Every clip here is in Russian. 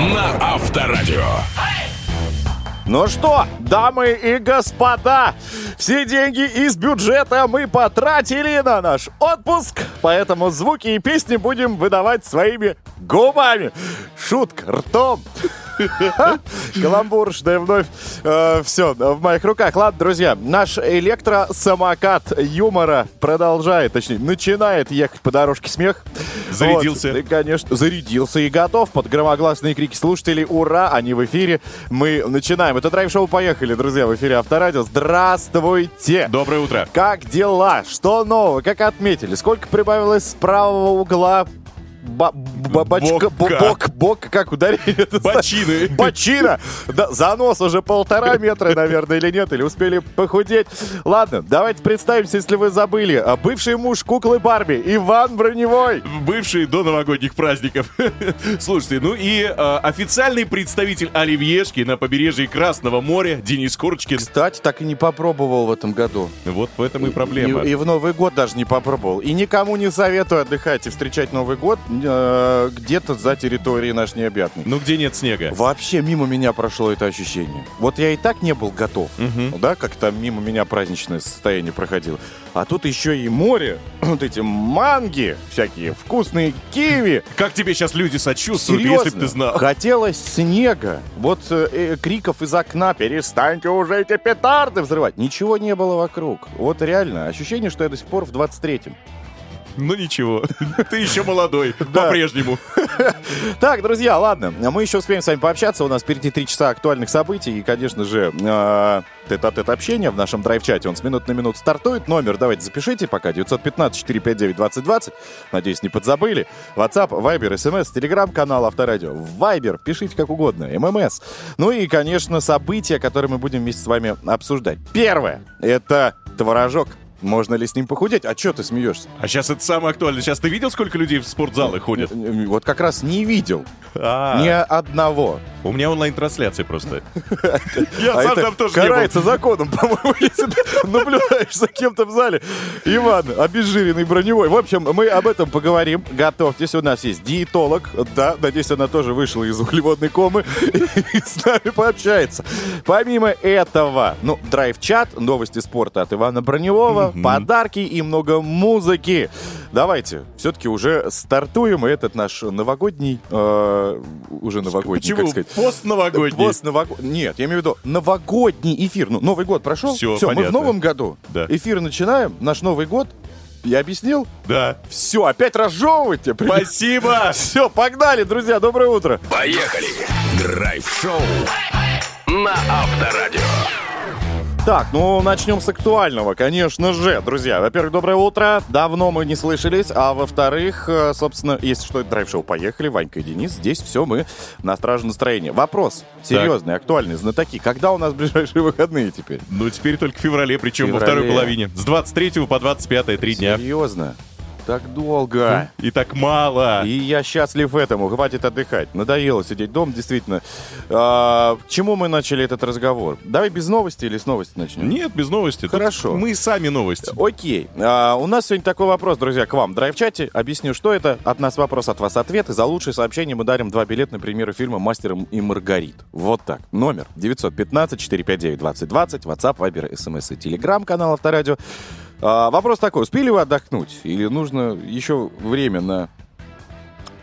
на Авторадио. Ну что, дамы и господа, все деньги из бюджета мы потратили на наш отпуск, поэтому звуки и песни будем выдавать своими губами. Шутка, ртом. Каламбуршная вновь. Э, все, в моих руках. Ладно, друзья, наш электросамокат юмора продолжает, точнее, начинает ехать по дорожке смех. Зарядился. Вот, и, конечно, зарядился и готов под громогласные крики слушателей. Ура, они в эфире. Мы начинаем. Это драйв-шоу «Поехали», друзья, в эфире Авторадио. Здравствуйте! Доброе утро. Как дела? Что нового? Как отметили? Сколько прибавилось с правого угла Ба- ба- бачка, бо- Бока. бок, бок, как это Бочины. Бочина. Да, занос уже полтора метра, наверное, или нет, или успели похудеть. Ладно, давайте представимся, если вы забыли. А, Бывший муж куклы Барби, Иван Броневой. Бывший до новогодних праздников. Слушайте, ну и э, официальный представитель Оливьешки на побережье Красного моря Денис Курочкин. Кстати, так и не попробовал в этом году. Вот в этом и проблема. И, и в Новый год даже не попробовал. И никому не советую отдыхать и встречать Новый год э, где-то за территорией наш необъятной. Ну где нет снега? Вообще мимо меня прошло это ощущение. Вот я и так не был готов, да, как там мимо меня праздничное состояние проходило. А тут еще и море, вот эти манги всякие, вкусные киви. Как тебе сейчас люди сочувствуют, Серьезно, если бы ты знал? хотелось снега. Вот э, э, криков из окна «Перестаньте уже эти петарды взрывать!» Ничего не было вокруг. Вот реально, ощущение, что я до сих пор в 23-м. Ну ничего, ты еще молодой, по-прежнему. Так, друзья, ладно, мы еще успеем с вами пообщаться. У нас впереди три часа актуальных событий и, конечно же, э, тет-а-тет общение в нашем драйв-чате. Он с минут на минуту стартует. Номер давайте запишите пока. 915-459-2020. Надеюсь, не подзабыли. WhatsApp, Viber, SMS, Telegram-канал Авторадио. Viber, пишите как угодно. ММС. Ну и, конечно, события, которые мы будем вместе с вами обсуждать. Первое. Это творожок. Можно ли с ним похудеть? А что ты смеешься? А сейчас это самое актуальное. Сейчас ты видел, сколько людей в спортзалы ходят? Вот как раз не видел. А, Ни одного. У меня онлайн-трансляция просто. Я А сам там тоже карается законом, по-моему, если ты наблюдаешь за кем-то в зале. Иван, обезжиренный броневой. В общем, мы об этом поговорим. Готовьтесь, у нас есть диетолог. Да, надеюсь, она тоже вышла из углеводной комы и с нами пообщается. Помимо этого, ну, драйв-чат, новости спорта от Ивана Броневого, подарки и много музыки. Давайте, все-таки уже стартуем и этот наш новогодний, э, уже новогодний, как Почему? сказать, Постновогодний. Пост нового- Нет, я имею в виду новогодний эфир. Ну, Новый год прошел. Всё, мы в понятно. новом году. Да. Эфир начинаем. Наш Новый год. Я объяснил? Да. Все, опять разжевывайте. Спасибо. Все, погнали, друзья. Доброе утро. Поехали! Драйв-шоу на Авторадио. Так, ну начнем с актуального, конечно же, друзья. Во-первых, доброе утро. Давно мы не слышались. А во-вторых, э, собственно, если что, это драйв-шоу «Поехали». Ванька и Денис. Здесь все мы на страже настроения. Вопрос серьезный, актуальный, знатоки. Когда у нас ближайшие выходные теперь? Ну, теперь только в феврале, причем во Феврале. второй половине. С 23 по 25 три дня. Серьезно? Так долго. И так мало. И я счастлив этому. Хватит отдыхать. Надоело сидеть дома, действительно. А, к чему мы начали этот разговор? Давай без новости или с новости начнем? Нет, без новости. Тут Хорошо. Мы сами новости. Окей. А, у нас сегодня такой вопрос, друзья, к вам. Драйв-чате. Объясню, что это. От нас вопрос, от вас ответ. И за лучшее сообщение мы дарим два билета на премьеру фильма «Мастер и Маргарит». Вот так. Номер 915-459-2020. WhatsApp, Viber, SMS и Telegram, канал Авторадио. А, вопрос такой. Успели вы отдохнуть? Или нужно еще время на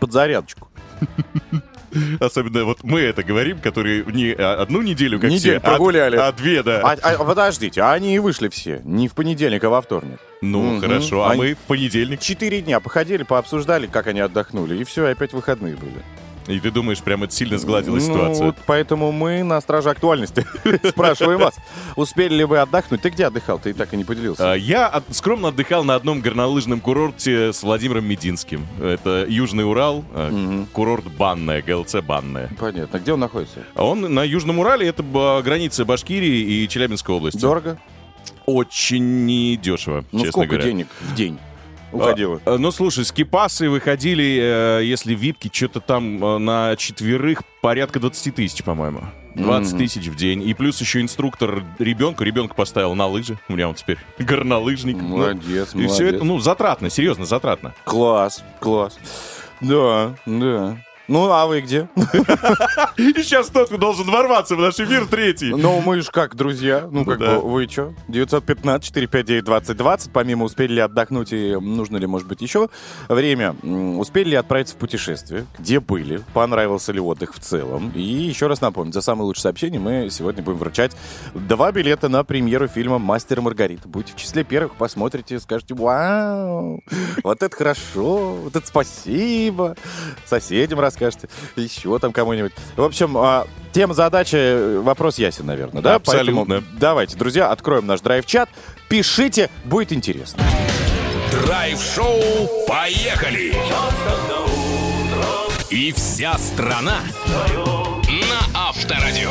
подзарядочку? Особенно вот мы это говорим, которые не а, одну неделю, как Неделю все, а- прогуляли. А, две, да. А, а, подождите, а они и вышли все. Не в понедельник, а во вторник. ну, Мгм. хорошо. А Они- мы в понедельник. Четыре дня походили, пообсуждали, как они отдохнули. И все, опять выходные были. И ты думаешь, прям это сильно сгладило Ну, ситуацию? вот поэтому мы на страже актуальности. Спрашиваем вас, успели ли вы отдохнуть? Ты где отдыхал? Ты так и не поделился. А, Я скромно отдыхал на одном горнолыжном курорте с Владимиром Мединским. Это Южный Урал, а, курорт Банная, ГЛЦ Банная. Понятно. Где он находится? А он на Южном Урале, это граница Башкирии и Челябинской области. Дорого? Очень недешево, Ну, честно сколько говоря. денег в день уходило? А, ну, слушай, скипасы выходили, э, если випки, что-то там э, на четверых порядка 20 тысяч, по-моему. 20 Мгм. тысяч в день. И плюс еще инструктор ребенку. Ребенка поставил на лыжи. У меня он теперь горнолыжник. Ну, Молодец, И все это, молодец. ну, затратно, серьезно, затратно. Класс, класс. Да, да. Ну, а вы где? И сейчас тот должен ворваться в наш эфир третий. Ну, мы же как друзья. Ну, как бы, вы что? 915-459-2020. Помимо успели ли отдохнуть и нужно ли, может быть, еще время, успели ли отправиться в путешествие, где были, понравился ли отдых в целом. И еще раз напомню, за самое лучшее сообщение мы сегодня будем вручать два билета на премьеру фильма «Мастер и Маргарита». Будете в числе первых, посмотрите, скажете, вау, вот это хорошо, вот это спасибо. Соседям расскажете, еще там кому-нибудь. В общем, а, тема задачи, вопрос ясен, наверное, да? Абсолютно. Поэтому давайте, друзья, откроем наш драйв-чат. Пишите, будет интересно. Драйв-шоу «Поехали!» И вся страна на Авторадио.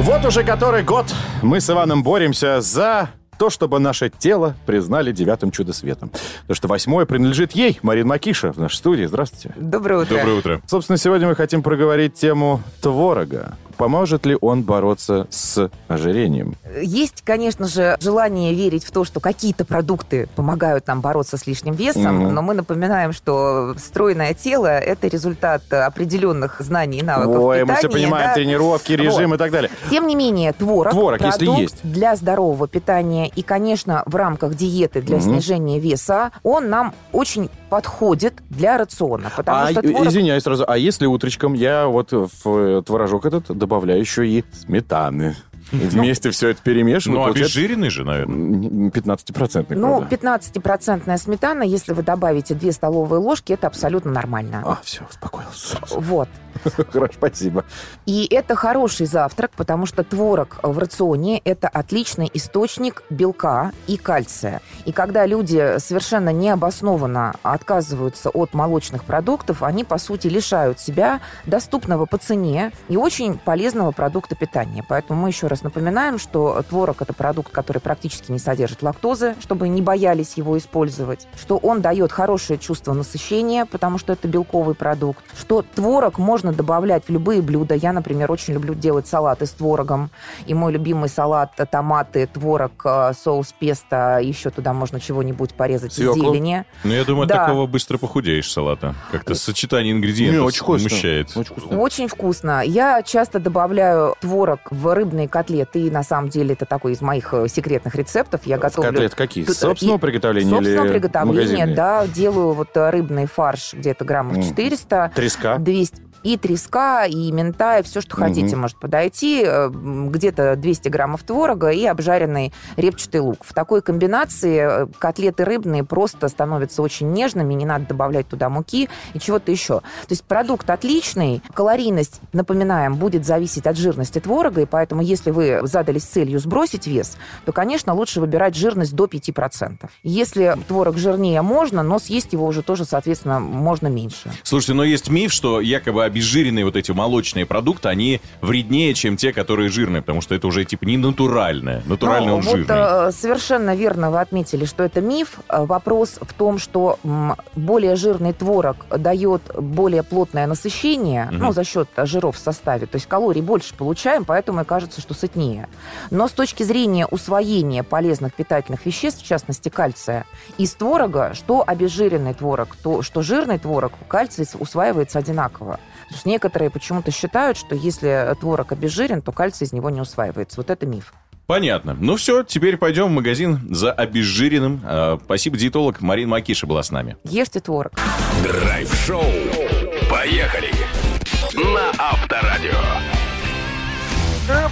Вот уже который год мы с Иваном боремся за то, чтобы наше тело признали девятым чудо-светом. Потому что восьмое принадлежит ей, Марин Макиша, в нашей студии. Здравствуйте. Доброе утро. Доброе утро. Собственно, сегодня мы хотим проговорить тему творога. Поможет ли он бороться с ожирением? Есть, конечно же, желание верить в то, что какие-то продукты помогают нам бороться с лишним весом, Мгм. но мы напоминаем, что стройное тело – это результат определенных знаний и навыков Ой, мы все питания, понимаем, да. тренировки, режим Вот. и так далее. Тем не менее, творог, Творог, если есть. для здорового питания и, конечно, в рамках диеты для Мгм. снижения веса, он нам очень подходит для рациона, потому А, что творог извиняюсь сразу, а если утречком я вот в э, творожок этот добавляю еще и сметаны? И вместе все это перемешиваю, Ну, обезжиренный же, наверное. м, 15-процентный, Ну, правда? 15% сметана, если вы добавите 2 столовые ложки, это абсолютно нормально. А, все, успокоился. Вот. Хорошо, спасибо. И это хороший завтрак, потому что творог в рационе – это отличный источник белка и кальция. И когда люди совершенно необоснованно отказываются от молочных продуктов, они, по сути, лишают себя доступного по цене и очень полезного продукта питания. Поэтому мы еще раз напоминаем, что творог – это продукт, который практически не содержит лактозы, чтобы не боялись его использовать, что он дает хорошее чувство насыщения, потому что это белковый продукт, что творог можно добавлять в любые блюда. Я, например, очень люблю делать салаты с творогом. И мой любимый салат – томаты, творог, э, соус песто. Еще туда можно чего-нибудь порезать Свеклу. зелени. Ну, я думаю, от Да. такого быстро похудеешь салата. Как-то сочетание ингредиентов очень вкусно. смущает. Очень вкусно. Очень вкусно. Я часто добавляю творог в рыбные котлеты. И на самом деле это такой из моих э, секретных рецептов. Я готовлю Котлеты какие? Собственного приготовления Собственного или приготовления, магазинные? да. Делаю вот э, рыбный фарш где-то граммов Мгм. 400. Треска? 200 и треска, и мента, и все, что хотите, может подойти. Э, Где-то 200 граммов творога и обжаренный репчатый лук. В такой комбинации э, котлеты рыбные просто становятся очень нежными, не надо добавлять туда муки и чего-то еще. То есть продукт отличный, калорийность, напоминаем, будет зависеть от жирности творога, и поэтому если вы задались целью сбросить вес, то, конечно, лучше выбирать жирность до 5%. Если творог жирнее можно, но съесть его уже тоже, соответственно, можно меньше. Слушайте, но есть миф, что якобы обезжиренные вот эти молочные продукты, они вреднее, чем те, которые жирные, потому что это уже типа не натуральное. Натуральный Ну, он вот, жирный. э, совершенно верно вы отметили, что это миф. Э, Вопрос в том, что более жирный творог дает более плотное насыщение, Мгм. ну, за счет жиров в составе. То есть калорий больше получаем, поэтому и кажется, что сытнее. Но с точки зрения усвоения полезных питательных веществ, в частности кальция, из творога, что обезжиренный творог, то что жирный творог, кальций усваивается одинаково. Потому что некоторые почему-то считают, что если творог обезжирен, то кальций из него не усваивается. Вот это миф. Понятно. Ну все, теперь пойдем в магазин за обезжиренным. Э, спасибо, диетолог Марина Макиша была с нами. Ешьте творог. Драйв-шоу. Поехали! На Авторадио.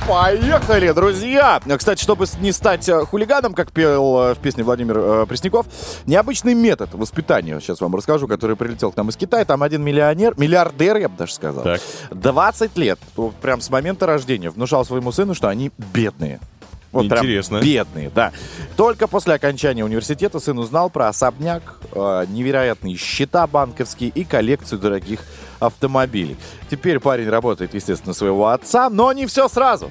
Поехали, друзья! Кстати, чтобы не стать э, хулиганом, как пел э, в песне Владимир э, Пресняков, необычный метод воспитания, сейчас вам расскажу, который прилетел к нам из Китая. Там один миллионер, миллиардер, я бы даже сказал, Так. 20 лет, прям с момента рождения, внушал своему сыну, что они бедные. Вот прям Интересно. бедные, да. Только после окончания университета сын узнал про особняк, э, невероятные счета банковские и коллекцию дорогих автомобилей. Теперь парень работает, естественно, своего отца, но не все сразу.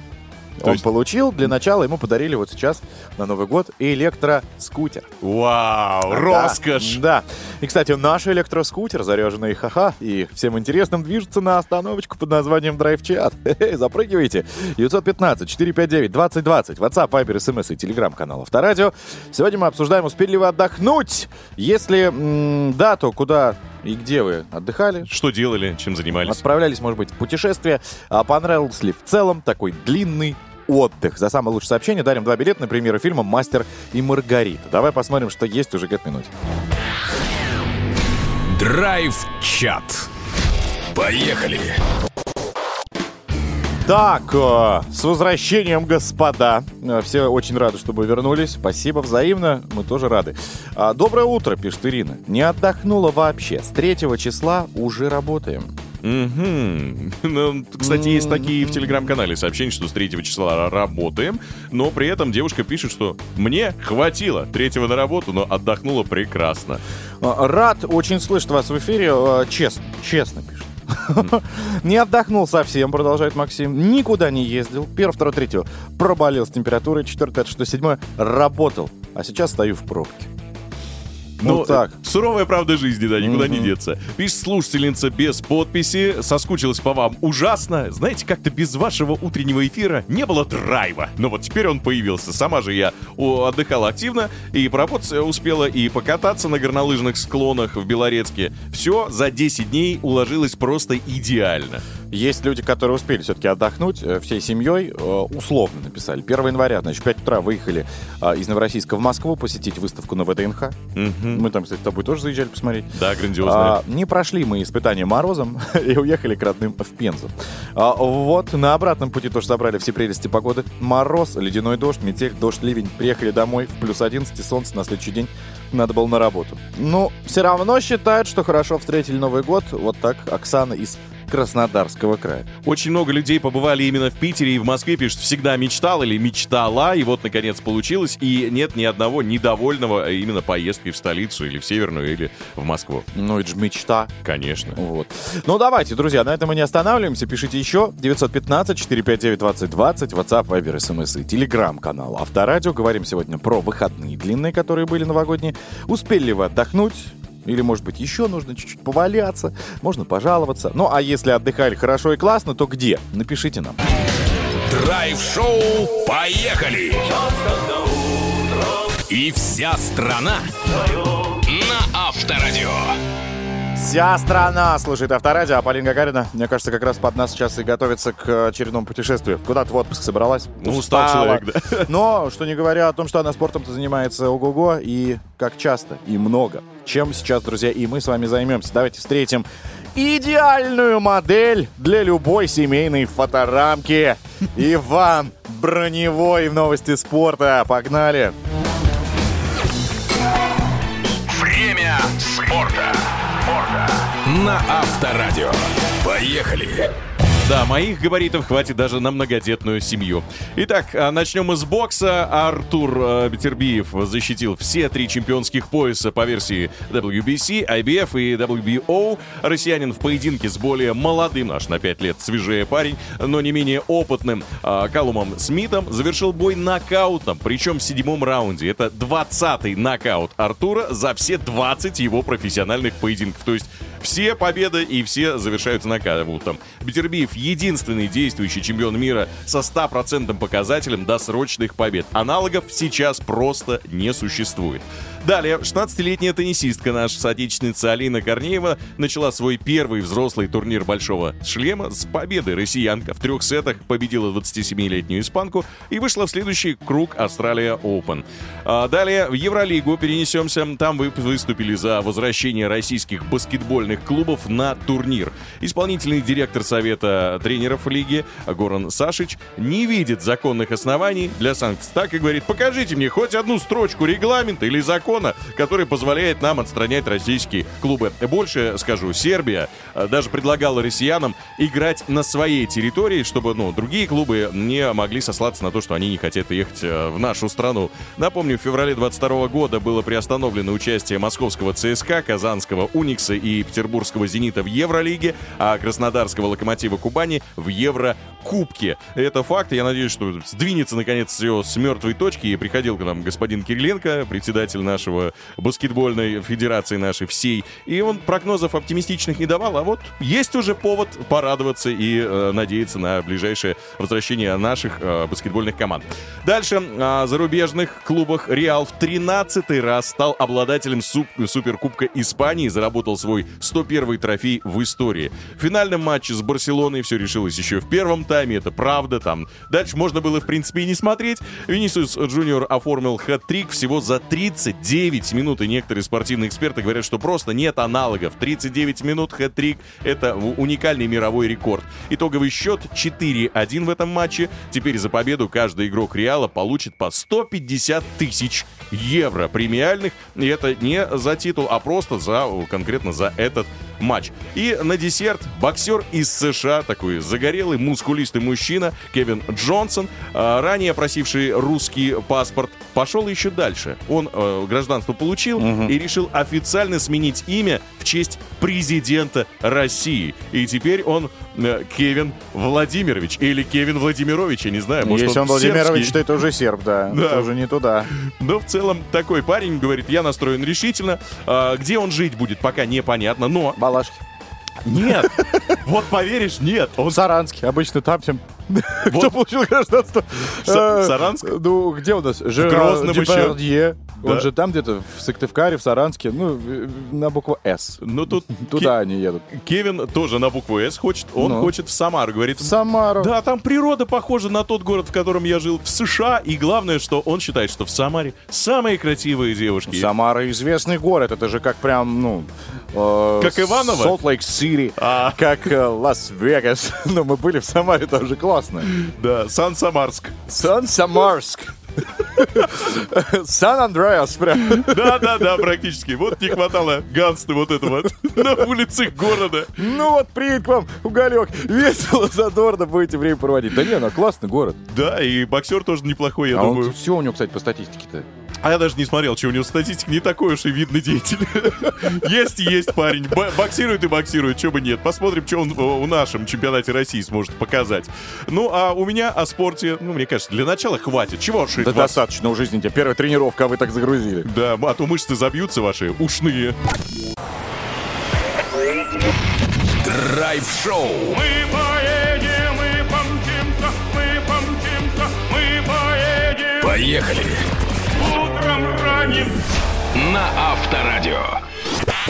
То Он есть- получил, для начала ему подарили вот сейчас на Новый год электроскутер. Вау, Да, роскошь! Да. И, кстати, наш электроскутер, заряженный ха-ха, и всем интересным движется на остановочку под названием Драйв-чат. Запрыгивайте. 915-459-2020. WhatsApp, Viber, SMS и телеграм-канал Авторадио. Сегодня мы обсуждаем, успели ли вы отдохнуть. Если м, да, то куда и где вы отдыхали. Что делали, чем занимались? Отправлялись, может быть, в путешествие. А понравился ли в целом такой длинный отдых. За самое лучшее сообщение дарим два билета на премьеру фильма «Мастер и Маргарита». Давай посмотрим, что есть уже к этой минуте. Драйв-чат. Поехали! Так, э, с возвращением, господа. Э, Все очень рады, что вы вернулись. Спасибо взаимно, мы тоже рады. А, Доброе утро, пишет Ирина. Не отдохнула вообще. С третьего числа уже работаем. Мгм. Ну, кстати, есть такие в телеграм-канале сообщения, что с 3 числа работаем, но при этом девушка пишет, что мне хватило третьего на работу, но отдохнула прекрасно. А, Рад очень слышать вас в эфире. Честно, честно пишет. Не отдохнул совсем, продолжает Максим. Никуда не ездил. Первый, второй, третьего проболел с температурой. Четвертый, пятый, шестой, седьмой работал. А сейчас стою в пробке. Ну, Вот так. Суровая правда жизни, да, никуда не деться. Пишет слушательница без подписи, соскучилась по вам ужасно. Знаете, как-то без вашего утреннего эфира не было драйва. Но вот теперь он появился. Сама же я отдыхала активно и поработать успела, и покататься на горнолыжных склонах в Белорецке. Все за 10 дней уложилось просто идеально. Есть люди, которые успели все-таки отдохнуть э, всей семьей, э, условно написали. 1 января, значит, в 5 утра выехали э, из Новороссийска в Москву посетить выставку на ВДНХ. Мгм. Мы там, кстати, с тобой тоже заезжали посмотреть. Да, грандиозно. А, не прошли мы испытания морозом и уехали к родным в Пензу. А, вот, на обратном пути тоже собрали все прелести погоды. Мороз, ледяной дождь, метель, дождь, ливень. Приехали домой в плюс 11 и солнце на следующий день. Надо было на работу. Ну, все равно считают, что хорошо встретили Новый год. Вот так Оксана из Краснодарского края. Очень много людей побывали именно в Питере и в Москве, пишет, всегда мечтал или мечтала, и вот, наконец, получилось, и нет ни одного недовольного именно поездкой в столицу или в Северную, или в Москву. Ну, это же мечта. Конечно. Вот. Ну, давайте, друзья, на этом мы не останавливаемся. Пишите еще. 915-459-2020, WhatsApp, Viber, SMS и Telegram-канал Авторадио. Говорим сегодня про выходные длинные, которые были новогодние. Успели ли вы отдохнуть? Или, может быть, еще нужно чуть-чуть поваляться, можно пожаловаться. Ну, а если отдыхали хорошо и классно, то где? Напишите нам. Драйв-шоу «Поехали!» И вся страна на Авторадио. Вся страна слушает Авторадио, а Полина Гагарина, мне кажется, как раз под нас сейчас и готовится к очередному путешествию. Куда-то в отпуск собралась. Ну, устал человек, да. Но, что не говоря о том, что она спортом-то занимается ого-го, и как часто, и много. Чем сейчас, друзья, и мы с вами займемся. Давайте встретим идеальную модель для любой семейной фоторамки. Иван Броневой в новости спорта. Погнали! Время спорта. На Авторадио. Поехали! Да, моих габаритов хватит даже на многодетную семью. Итак, а, начнем с бокса. Артур э, Бетербиев защитил все три чемпионских пояса по версии WBC, IBF и WBO. Россиянин в поединке с более молодым, аж на 5 лет свежее парень, но не менее опытным а, Калумом Смитом завершил бой нокаутом, причем в седьмом раунде. Это 20-й нокаут Артура за все 20 его профессиональных поединков. То есть все победы и все завершаются нокаутом. Бетербиев единственный действующий чемпион мира со стопроцентным показателем досрочных побед. Аналогов сейчас просто не существует. Далее, 16-летняя теннисистка, наша соотечественница Алина Корнеева, начала свой первый взрослый турнир «Большого шлема» с победы. Россиянка в трех сетах победила 27-летнюю испанку и вышла в следующий круг Австралия Open. А далее в Евролигу перенесемся. Там вы выступили за возвращение российских баскетбольных клубов на турнир. Исполнительный директор Совета тренеров лиги Горан Сашич не видит законных оснований для санкций. Так и говорит, покажите мне хоть одну строчку регламента или закона, который позволяет нам отстранять российские клубы. Больше скажу, Сербия э, даже предлагала россиянам играть на своей территории, чтобы ну, другие клубы не могли сослаться на то, что они не хотят ехать э, в нашу страну. Напомню, в феврале 22 года было приостановлено участие московского ЦСКА, казанского Уникса и петербургского Зенита в Евролиге, а краснодарского Локомотива Кубани в кубки. Это факт. Я надеюсь, что сдвинется наконец все с мертвой точки. И приходил к нам господин Кириленко, председатель нашего баскетбольной федерации нашей всей. И он прогнозов оптимистичных не давал. А вот есть уже повод порадоваться и э, надеяться на ближайшее возвращение наших э, баскетбольных команд. Дальше. О зарубежных клубах Реал в 13 раз стал обладателем суп- Суперкубка Испании. Заработал свой 101 трофей в истории. В финальном матче с Барселоной все решилось еще в первом тайме. Это правда. Там дальше можно было, в принципе, и не смотреть. Винисиус Джуниор оформил хэт-трик всего за 39 минут. И некоторые спортивные эксперты говорят, что просто нет аналогов. 39 минут хэт-трик — это уникальный мировой рекорд. Итоговый счет 4-1 в этом матче. Теперь за победу каждый игрок Реала получит по 150 тысяч евро премиальных. И это не за титул, а просто за конкретно за этот матч. И на десерт боксер из США, такой загорелый, мускулистый мужчина, Кевин Джонсон, а, ранее просивший русский паспорт, пошел еще дальше. Он э, гражданство получил и решил официально сменить имя в честь президента России. И теперь он э, Кевин Владимирович или Кевин Владимирович, я не знаю, может Если он Владимирович, сербский. то это уже серб, да. Да. Это уже не туда. Но в целом такой парень говорит, я настроен решительно. А, где он жить будет, пока непонятно. Но Балашки. нет, вот поверишь, нет. Он В Саранске. Обычно там всем... Кто получил гражданство? Э, Саранск? Ну, где у нас? Грозном еще. Он же там где-то в Сыктывкаре, в Саранске. Ну, на букву «С». Ну тут Туда они едут. Ке- Кевин тоже на букву С хочет. Он Ну. хочет в Самару. Говорит, В Самару. да, там природа похожа на тот город, в котором я жил в США. И главное, что он считает, что в Самаре самые красивые девушки. Самара известный город. Это же как прям, ну... э, Как Иваново? Солт-Лейк-Сити. А. Как э, Лас-Вегас. Ну, мы были в Самаре, тоже классно. Да, Сан-Самарск. Сан-Самарск. Сан-Андреас прям. Да-да-да, практически. Вот не хватало gangsta вот этого на улицах города. Ну вот, приедет к вам уголек. Весело, задорно будете время проводить. Да не, ну классный город. Да, и боксер тоже неплохой, я а думаю. все у него, кстати, по статистике-то. А я даже не смотрел, что у него статистика не такой уж и видный деятель. Есть и есть парень. Боксирует и боксирует, чего бы нет. Посмотрим, что он в в нашем чемпионате России сможет показать. Ну, а у меня о спорте, ну, мне кажется, для начала хватит. Чего уж Да достаточно уже, извините. Первая тренировка, а вы так загрузили. Да, а то мышцы забьются ваши ушные. Драйв-шоу. Мы поедем, мы помчимся, мы помчимся, мы поедем. Поехали. Ранним На Авторадио.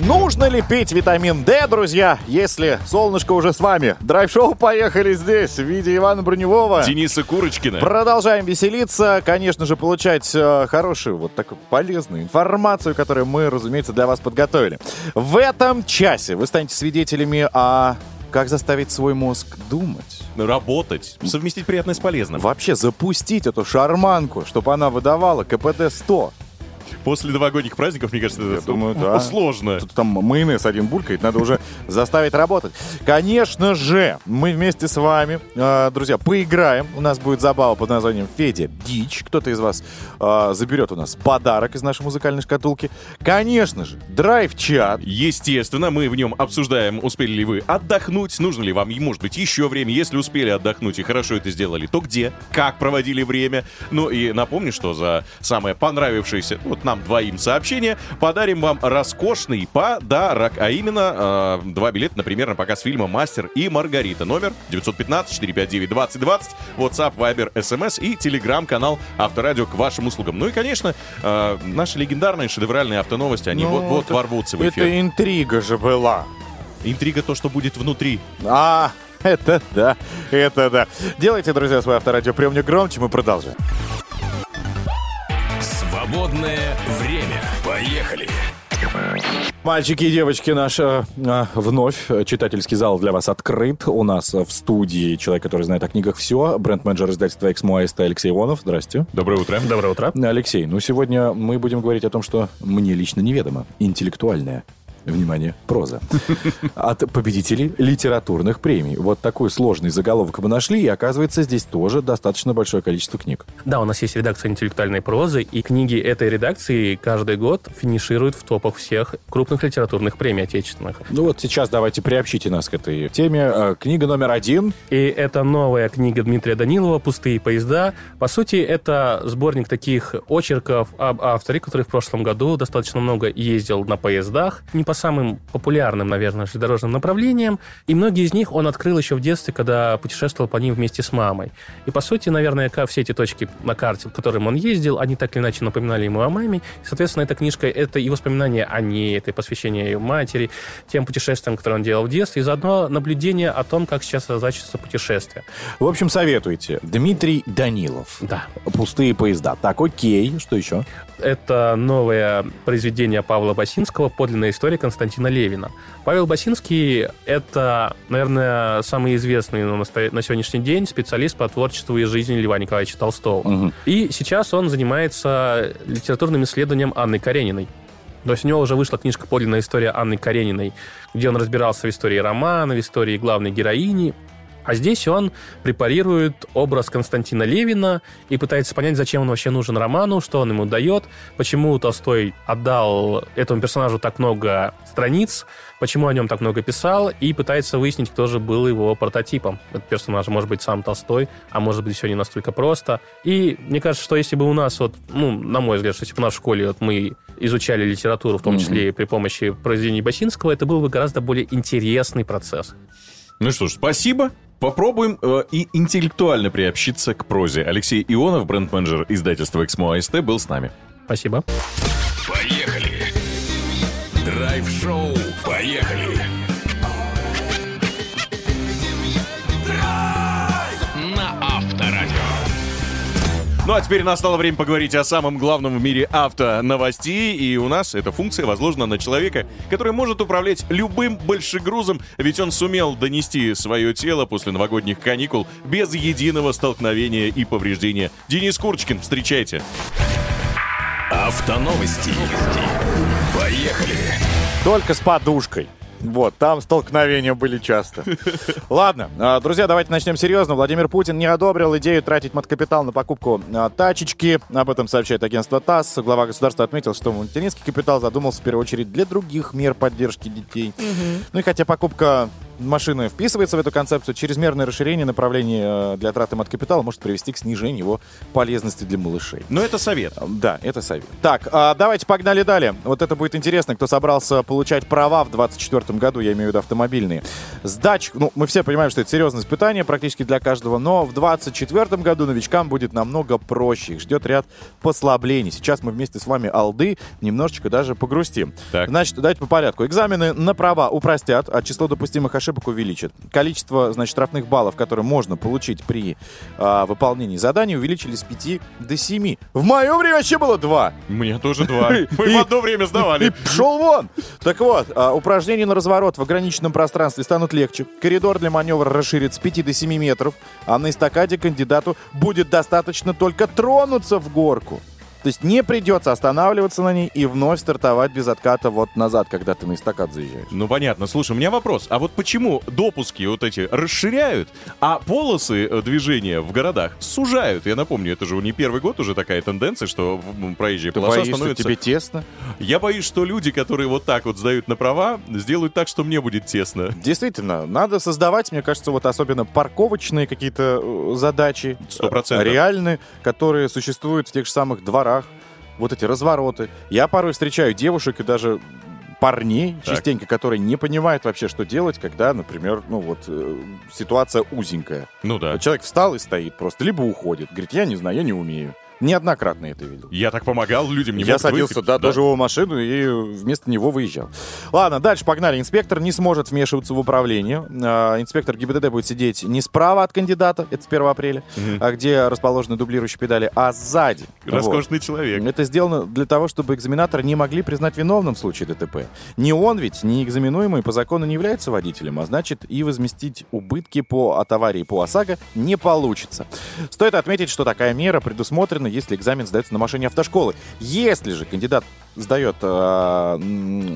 Нужно ли пить витамин D, друзья, если солнышко уже с вами? Драйв-шоу «Поехали» здесь, в виде Ивана Броневого. Дениса Курочкина. Продолжаем веселиться, конечно же, получать э, хорошую, вот такую полезную информацию, которую мы, разумеется, для вас подготовили. В этом часе вы станете свидетелями о как заставить свой мозг думать. Работать. Совместить приятное с полезным. Вообще запустить эту шарманку, чтобы она выдавала КПД 100. После новогодних праздников, мне кажется, это думаю, да. сложно. Тут там майонез один булькает, надо уже заставить работать. Конечно же, мы вместе с вами, э, друзья, поиграем. У нас будет забава под названием «Федя Дичь». Кто-то из вас э, заберет у нас подарок из нашей музыкальной шкатулки. Конечно же, драйв-чат. Естественно, мы в нем обсуждаем, успели ли вы отдохнуть, нужно ли вам, может быть, еще время. Если успели отдохнуть и хорошо это сделали, то где, как проводили время. Ну и напомню, что за самое понравившееся, вот нам двоим сообщение, подарим вам роскошный подарок, а именно э, два билета, например, на показ фильма «Мастер и Маргарита». Номер 915-459-2020, WhatsApp, Viber, SMS и телеграм-канал Авторадио к вашим услугам. Ну и, конечно, э, наши легендарные шедевральные автоновости, они Ну, вот-вот это- ворвутся в эфир. Это интрига же была. Интрига то, что будет внутри. А, это да, это да. Делайте, друзья, свой авторадиоприемник громче, мы продолжаем. Свободное время. Поехали. Мальчики и девочки, наш э, э, вновь читательский зал для вас открыт. У нас э, в студии человек, который знает о книгах все, бренд-менеджер издательства «Эксмо АСТ» Алексей Иванов. Здрасте. Доброе утро. Доброе утро. Алексей, ну сегодня мы будем говорить о том, что мне лично неведомо. Интеллектуальное Внимание, проза. От победителей литературных премий. Вот такой сложный заголовок мы нашли, и оказывается, здесь тоже достаточно большое количество книг. Да, у нас есть редакция интеллектуальной прозы, и книги этой редакции каждый год финишируют в топах всех крупных литературных премий отечественных. Ну вот сейчас давайте приобщите нас к этой теме. Э, Книга номер один. И это новая книга Дмитрия Данилова «Пустые поезда». По сути, это сборник таких очерков об авторе, который в прошлом году достаточно много ездил на поездах, не по самым популярным, наверное, железнодорожным направлениям. И многие из них он открыл еще в детстве, когда путешествовал по ним вместе с мамой. И, по сути, наверное, все эти точки на карте, к которым он ездил, они так или иначе напоминали ему о маме. И, соответственно, эта книжка — это и воспоминания о ней, это и посвящение ее матери, тем путешествиям, которые он делал в детстве, и заодно наблюдение о том, как сейчас разворачивается путешествие. В общем, советуйте. Дмитрий Данилов. Да. Пустые поезда. Так, окей. Что еще? Это новое произведение Павла Басинского «Подлинная история Константина Левина». Павел Басинский — это, наверное, самый известный на, сегодняшний день специалист по творчеству и жизни Льва Николаевича Толстого. Мгм. И сейчас он занимается литературным исследованием Анны Карениной. То есть у него уже вышла книжка «Подлинная история Анны Карениной», где он разбирался в истории романа, в истории главной героини. А здесь он препарирует образ Константина Левина и пытается понять, зачем он вообще нужен роману, что он ему дает, почему Толстой отдал этому персонажу так много страниц, почему о нем так много писал, и пытается выяснить, кто же был его прототипом. Этот персонаж может быть сам Толстой, а может быть все не настолько просто. И мне кажется, что если бы у нас, вот, ну, на мой взгляд, что если бы у нас в школе вот, мы изучали литературу, в том числе при помощи произведений Басинского, это был бы гораздо более интересный процесс. Ну что ж, спасибо. Попробуем э, и интеллектуально приобщиться к прозе. Алексей Ионов, бренд-менеджер издательства «Эксмо АСТ», был с нами. Спасибо. Поехали. Драйв-шоу. Поехали. Ну а теперь настало время поговорить о самом главном в мире автоновостей. И у нас эта функция возложена на человека, который может управлять любым большегрузом, ведь он сумел донести свое тело после новогодних каникул без единого столкновения и повреждения. Денис Курочкин, встречайте. Автоновости. Поехали. Только с подушкой. Вот, там столкновения были часто. Ладно, а, друзья, давайте начнем серьезно. Владимир Путин не одобрил идею тратить маткапитал на покупку а, тачечки. Об этом сообщает агентство ТАСС. Глава государства отметил, что материнский капитал задумался в первую очередь для других мер поддержки детей. Ну и хотя покупка машины вписывается в эту концепцию, чрезмерное расширение направлений э, для траты маткапитала может привести к снижению его полезности для малышей. Но это совет. Да, это совет. Так, а, давайте погнали далее. Вот это будет интересно, кто собрался получать права в 2024 году, я имею в виду автомобильные. Сдач, ну, мы все понимаем, что это серьезное испытание практически для каждого, но в 2024 году новичкам будет намного проще. Их ждет ряд послаблений. Сейчас мы вместе с вами, Алды, немножечко даже погрустим. Так. Значит, давайте по порядку. Экзамены на права упростят, а число допустимых ошибок увеличат. Количество, значит, штрафных баллов, которые можно получить при а, выполнении заданий, увеличили с 5 до 7. В мое время вообще было 2. У меня тоже два. Мы И- в одно время И сдавали. пшел вон! Так вот, а, упражнения на разворот в ограниченном пространстве станут легче. Коридор для маневра расширит с 5 до 7 метров, а на эстакаде кандидату будет достаточно только тронуться в горку. То есть не придется останавливаться на ней и вновь стартовать без отката вот назад, когда ты на эстакад заезжаешь. Ну, понятно. Слушай, у меня вопрос. А вот почему допуски вот эти расширяют, а полосы э, движения в городах сужают? Я напомню, это же не первый год уже такая тенденция, что м, проезжая Ты полоса боишься, становится... тебе тесно? Я боюсь, что люди, которые вот так вот сдают на права, сделают так, что мне будет тесно. Действительно, надо создавать, мне кажется, вот особенно парковочные какие-то э, задачи. Сто процентов. э, Реальные, которые существуют в тех же самых дворах. Вот эти развороты. Я порой встречаю девушек и даже парней Так. частенько, которые не понимают вообще, что делать, когда, например, ну вот э, ситуация узенькая. Ну да. Человек встал и стоит просто, либо уходит. Говорит, я не знаю, я не умею. Неоднократно это видел. Я так помогал людям, не Я садился, выехать. да, тоже в его машину и вместо него выезжал. Ладно, дальше погнали. Инспектор не сможет вмешиваться в управление. А, Инспектор ГИБДД будет сидеть не справа от кандидата, это с 1 апреля, а где расположены дублирующие педали, а сзади. Роскошный Вот. человек. Это сделано для того, чтобы экзаменатор не могли признать виновным в случае ДТП. Не он ведь, не экзаменуемый по закону не является водителем, а значит и возместить убытки по, от аварии по ОСАГО не получится. Стоит отметить, что такая мера предусмотрена, если экзамен сдается на машине автошколы. Если же кандидат сдает э,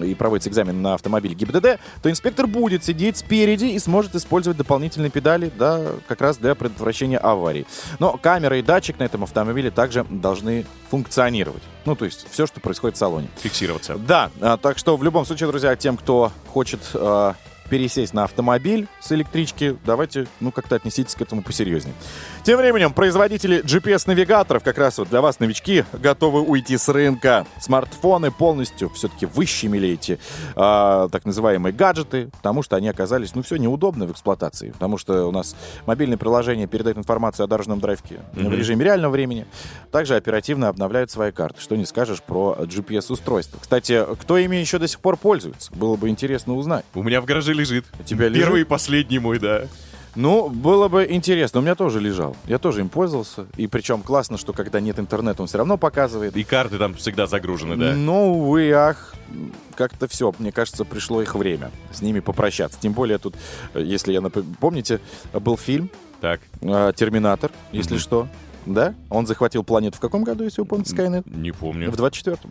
и проводится экзамен на автомобиле ГИБДД, то инспектор будет сидеть спереди и сможет использовать дополнительные педали, да, как раз для предотвращения аварий. Но камера и датчик на этом автомобиле также должны функционировать. Ну, то есть все, что происходит в салоне. Фиксироваться. Да, а, так что в любом случае, друзья, тем, кто хочет а, пересесть на автомобиль с электрички, давайте, ну, как-то отнеситесь к этому посерьезнее. Тем временем, производители GPS-навигаторов, как раз вот для вас, новички, готовы уйти с рынка. Смартфоны полностью все-таки выщемили эти а, так называемые гаджеты, потому что они оказались, ну, все неудобно в эксплуатации, потому что у нас мобильное приложение передает информацию о дорожном драйвке в режиме реального времени, также оперативно обновляют свои карты. Что не скажешь про GPS-устройство. Кстати, кто ими еще до сих пор пользуется? Было бы интересно узнать. У меня в гараже лежит. У тебя лежит? Первый и последний мой, да. Ну, было бы интересно. У меня тоже лежал. Я тоже им пользовался. И причем классно, что когда нет интернета, он все равно показывает. И карты там всегда загружены, да. Ну, увы, ах, как-то все, мне кажется, пришло их время с ними попрощаться. Тем более тут, э, если я нап- помните, был фильм Так. э, «Терминатор», если Мгм. что. Да? Он захватил планету в каком году, если вы помните, Скайнет? Не помню. В 24-м.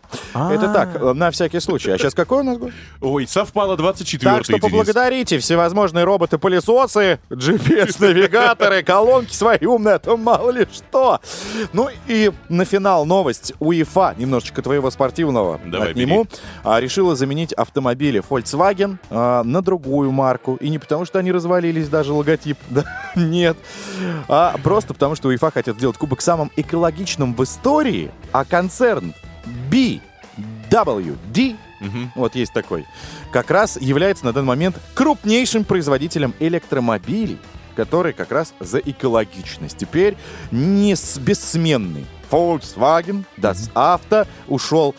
Это так, э, на всякий случай. А сейчас какой у нас год? Ой, совпало 24 Так что поблагодарите всевозможные роботы-пылесосы, GPS-навигаторы, колонки свои умные, а то мало ли что. Ну и на финал новость. УЕФА, немножечко твоего спортивного Давай, отниму, а, решила заменить автомобили Volkswagen а, на другую марку. И не потому, что они развалились, даже логотип. Да, нет. А просто потому, что УЕФА хотят сделать кубок самым экологичным в истории, а концерн BWD вот есть такой. Как раз является на данный момент крупнейшим производителем электромобилей, который как раз за экологичность. Теперь не бессменный Volkswagen Das Auto ушел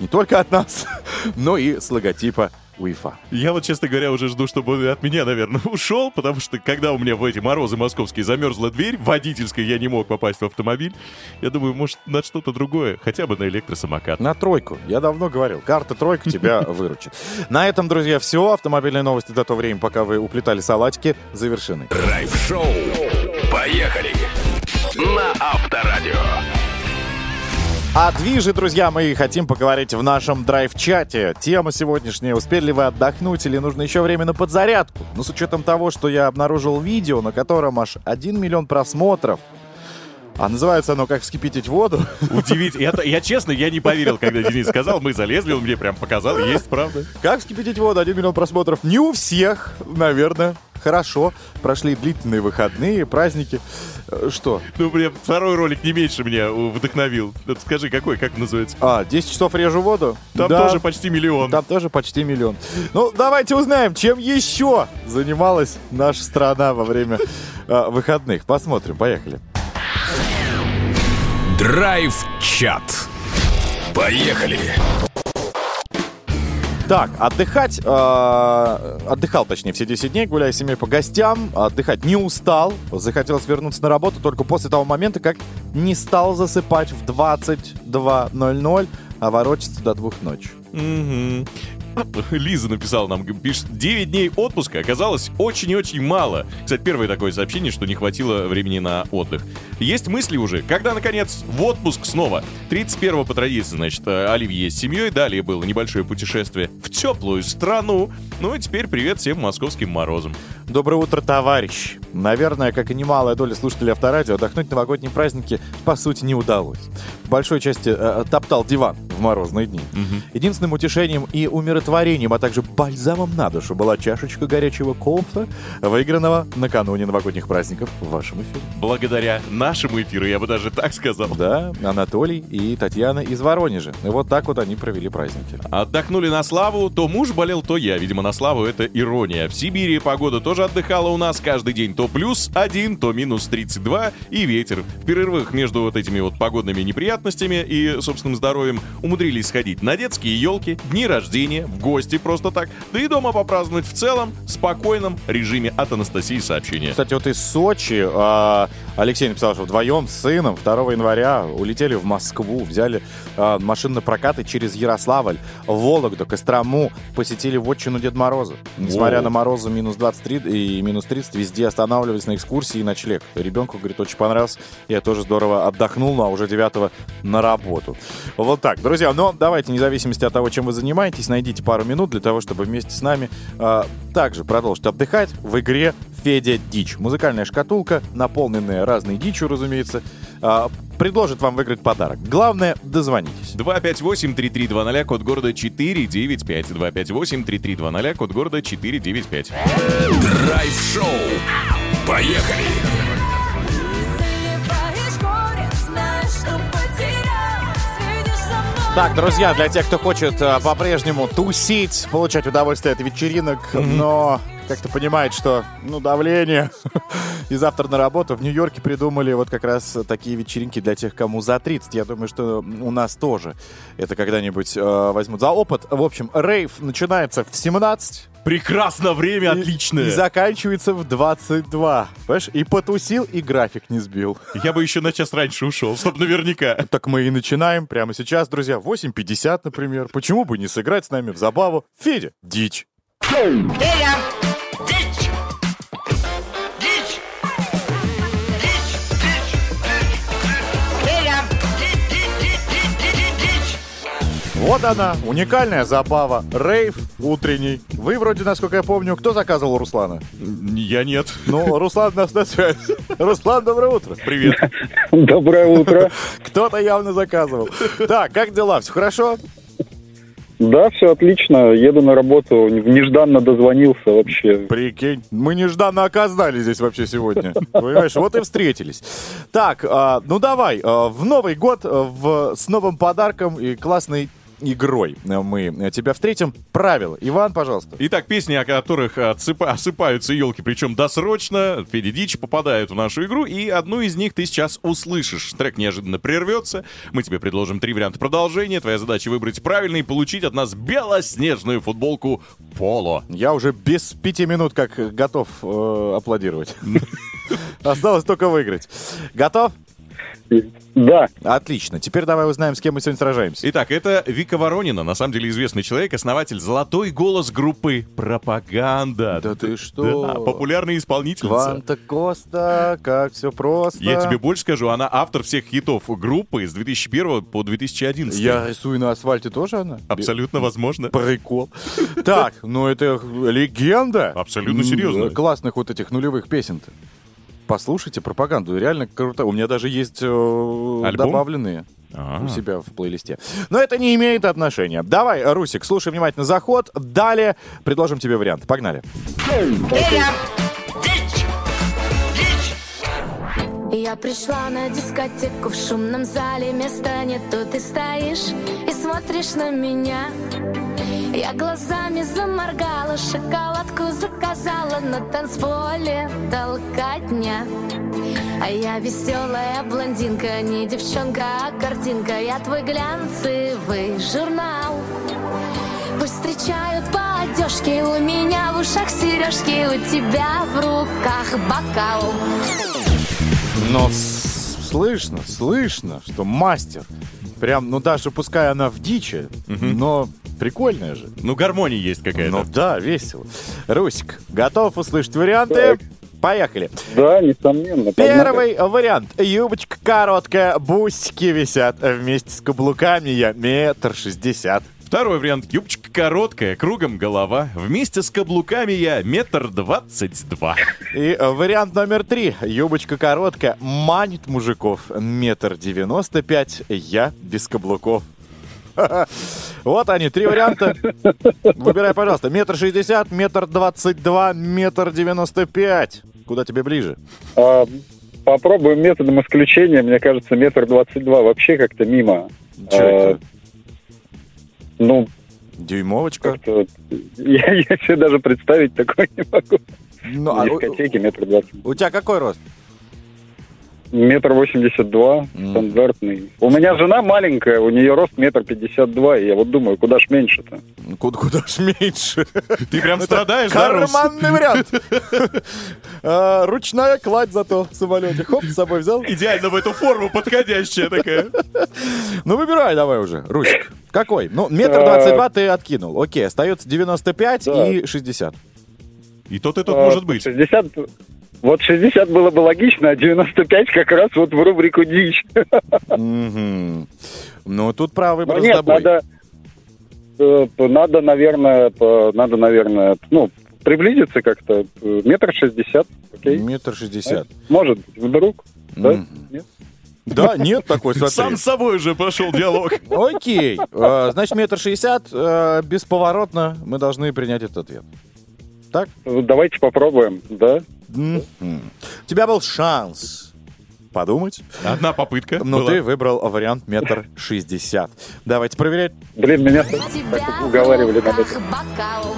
не только от нас, но и с логотипа УЕФА. Я вот, честно говоря, уже жду, чтобы он от меня, наверное, ушел, потому что когда у меня в эти морозы московские замерзла дверь, водительская, я не мог попасть в автомобиль. Я думаю, может, на что-то другое, хотя бы на электросамокат. На тройку. Я давно говорил. Карта тройка тебя выручит. На этом, друзья, все. Автомобильные новости до то время, пока вы уплетали салатики, завершены. Драйв-шоу. Поехали. На Авторадио. О движе, друзья, мы хотим поговорить в нашем драйв-чате. Тема сегодняшняя. Успели ли вы отдохнуть или нужно еще время на подзарядку? Ну, с учетом того, что я обнаружил видео, на котором аж 1 миллион просмотров. А называется оно «Как вскипятить воду». Удивительно. Я, я честно, я не поверил, когда Денис сказал. Мы залезли, он мне прям показал. Есть, правда. «Как вскипятить воду» 1 миллион просмотров. Не у всех, наверное. Хорошо. Прошли длительные выходные, праздники. Э, Что? Ну, блин, второй ролик не меньше меня вдохновил. Скажи, какой, как называется? А, 10 часов режу воду? Там Да. тоже почти миллион. Там тоже почти миллион. Ну, давайте узнаем, чем еще занималась наша страна во время э, выходных. Посмотрим, поехали. Драйв-чат. Поехали. Так, отдыхать, э, отдыхал, точнее, все 10 дней, гуляя с семьей по гостям, отдыхать не устал, захотелось вернуться на работу только после того момента, как не стал засыпать в 22.00, а ворочаться до двух ночи. Мгм. Лиза написала нам, пишет, 9 дней отпуска оказалось очень и очень мало. Кстати, первое такое сообщение, что не хватило времени на отдых. Есть мысли уже, когда, наконец, в отпуск снова. 31 по традиции, значит, э, Оливье с семьей, далее было небольшое путешествие в теплую страну. Ну и теперь привет всем московским морозам. Доброе утро, товарищ. Наверное, как и немалая доля слушателей авторадио, отдохнуть новогодние праздники, по сути, не удалось. В большой части э, топтал диван в морозные дни. Единственным утешением и умиротворением, а также бальзамом на душу была чашечка горячего кофе, выигранного накануне новогодних праздников в вашем эфире. Благодаря нашему эфиру, я бы даже так сказал. Да, Анатолий и Татьяна из Воронежа. И вот так вот они провели праздники. Отдохнули на славу, то муж болел, то я. Видимо, на славу это ирония. В Сибири погода тоже отдыхала у нас каждый день. То плюс один, то минус 32 и ветер. В перерывах между вот этими вот погодными неприятностями и собственным здоровьем умудрились сходить на детские елки, дни рождения, в гости просто так, да и дома попраздновать в целом спокойном режиме от Анастасии сообщения. Кстати, вот из Сочи а, Алексей написал, что вдвоем с сыном 2 января улетели в Москву, взяли э, машинные прокаты через Ярославль, Вологду, Кострому, посетили вотчину Дед Мороза. Несмотря на морозы минус 23 и минус 30, везде останавливались на экскурсии и ночлег. Ребенку, говорит, очень понравился. Я тоже здорово отдохнул, ну а уже 9 на работу. Вот так, друзья, но давайте, вне зависимости от того, чем вы занимаетесь, найдите пару минут для того, чтобы вместе с нами э, также продолжить отдыхать в игре Федя Дичь. Музыкальная шкатулка, наполненная разной дичью, разумеется, э, предложит вам выиграть подарок. Главное, дозвонитесь. 258-3320, код города 495. 258-3320, код города 495. Драйв-шоу. Поехали! Так, друзья, для тех, кто хочет э, по-прежнему тусить, получать удовольствие от вечеринок, но как-то понимает, что, ну, давление. И завтра на работу в Нью-Йорке придумали вот как раз такие вечеринки для тех, кому за 30. Я думаю, что у нас тоже это когда-нибудь э, возьмут за опыт. В общем, рейв начинается в 17 Прекрасно, время и- отличное. и заканчивается в 22. Понимаешь? И потусил, и график не сбил. Я бы еще на час раньше ушел, чтобы наверняка. Так мы и начинаем прямо сейчас, друзья. 8.50, например. Почему бы не сыграть с нами в забаву? Федя, дичь. Вот она, уникальная забава. Рейв утренний. Вы вроде, насколько я помню, кто заказывал Руслана? Я нет. Ну, Руслан нас на связи. Руслан, доброе утро. Привет. Доброе утро. Кто-то явно заказывал. Так, как дела? Все хорошо? Да, все отлично. Еду на работу. Нежданно дозвонился вообще. Прикинь, мы нежданно оказались здесь вообще сегодня. Понимаешь, вот и встретились. Так, а, ну давай, а, в Новый год а, в, с новым подарком и классной игрой мы тебя встретим. Правила. Иван, пожалуйста. Итак, песни, о которых отсыпа- осыпаются елки, причем досрочно, Федя Дич попадают в нашу игру, и одну из них ты сейчас услышишь. Трек неожиданно прервется, мы тебе предложим три варианта продолжения, твоя задача выбрать правильный и получить от нас белоснежную футболку Поло. Я уже без пяти минут как готов э, аплодировать. Осталось только выиграть. Готов? Да, Отлично. Теперь давай узнаем, с кем мы сегодня сражаемся. Итак, это Вика Воронина, на самом деле известный человек, основатель «Золотой голос» группы «Пропаганда». Да ты что? Да, популярная исполнительница. Кванта Коста, как все просто. Я тебе больше скажу, она автор всех хитов группы с 2001 по 2011. Я рисую на асфальте тоже она? Абсолютно возможно. Прикол. Так, ну это легенда. Абсолютно серьезно. Классных вот этих нулевых песен-то. Послушайте пропаганду, реально круто. У меня даже есть э, добавленные А. у себя в плейлисте. Но это не имеет отношения. Давай, Русик, слушай внимательно заход. Далее предложим тебе вариант. Погнали. Пришла на дискотеку в шумном зале Места нету, ты стоишь и смотришь на меня. Я глазами заморгала, шоколадку заказала На танцполе толкотня. А я веселая блондинка, не девчонка, а картинка. Я твой глянцевый журнал. Пусть встречают по одежке У меня в ушах сережки У тебя в руках бокал Но слышно, слышно, что мастер. Прям, ну даже пускай она в дичи, но прикольная же. Ну, гармония есть какая-то. Ну да, весело. Русик, готов услышать варианты? Так. Поехали. да, несомненно. погнали. Первый вариант. Юбочка короткая, бусики висят. Вместе с каблуками я метр шестьдесят. Второй вариант. Юбочка короткая, кругом голова. Вместе с каблуками я метр двадцать два. И э, вариант номер три. Юбочка короткая, манит мужиков. Метр девяносто пять, я без каблуков. Вот они, три варианта. Выбирай, пожалуйста. Метр шестьдесят, метр двадцать два, метр девяносто пять. Куда тебе ближе? А, попробуем методом исключения. Мне кажется, метр двадцать два вообще как-то мимо. Че А, это? Ну, Дюймовочка? Я, я себе даже представить такое не могу. Ну, а у- метр двадцать. у тебя какой рост? Метр восемьдесят два, стандартный. У меня жена маленькая, у нее рост метр пятьдесят два, и я вот думаю, куда ж меньше-то? Куда, куда ж меньше? Ты прям страдаешь, да? Карманный вариант. А, Ручная кладь зато в самолете. Хоп, с собой взял. Идеально в эту форму подходящая такая. Ну, выбирай давай уже, Русик. Какой? Ну, метр двадцать два ты откинул. Окей, остается 95 Да. и 60. И тот, и тот А, может быть. 60, вот 60 было бы логично, а 95 как раз вот в рубрику дичь. Ну, тут правый Ну, выбор с нет, тобой. надо, э, надо, наверное, надо, наверное, ну, приблизиться как-то. Э, Метр шестьдесят, окей? Метр шестьдесят. Может, вдруг, да? Нет? Да, нет такой, смотри. Сам с собой уже пошел диалог. Окей. Э, Значит, метр шестьдесят. э, Бесповоротно мы должны принять этот ответ. Так? Э, Давайте попробуем, да? У тебя был шанс подумать, Одна попытка. но была. ты выбрал вариант метр шестьдесят. Давайте проверять. Блин, меня так уговаривали этим. бокал.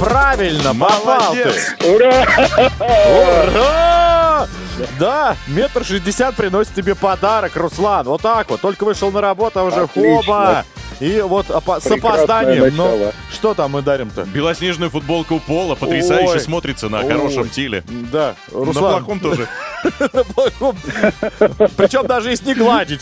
Правильно, попал ты. Ура! Ура! Да, метр шестьдесят приносит тебе подарок, Руслан. Вот так вот. Только вышел на работу, а уже Отлично. хоба. И вот опа- с опозданием. Ну, начало. что там мы дарим-то? Белоснежную футболку пола потрясающе Ой. смотрится на Ой. хорошем теле. Да, На Руслан. плохом тоже. На плохом. Причем даже если не гладить.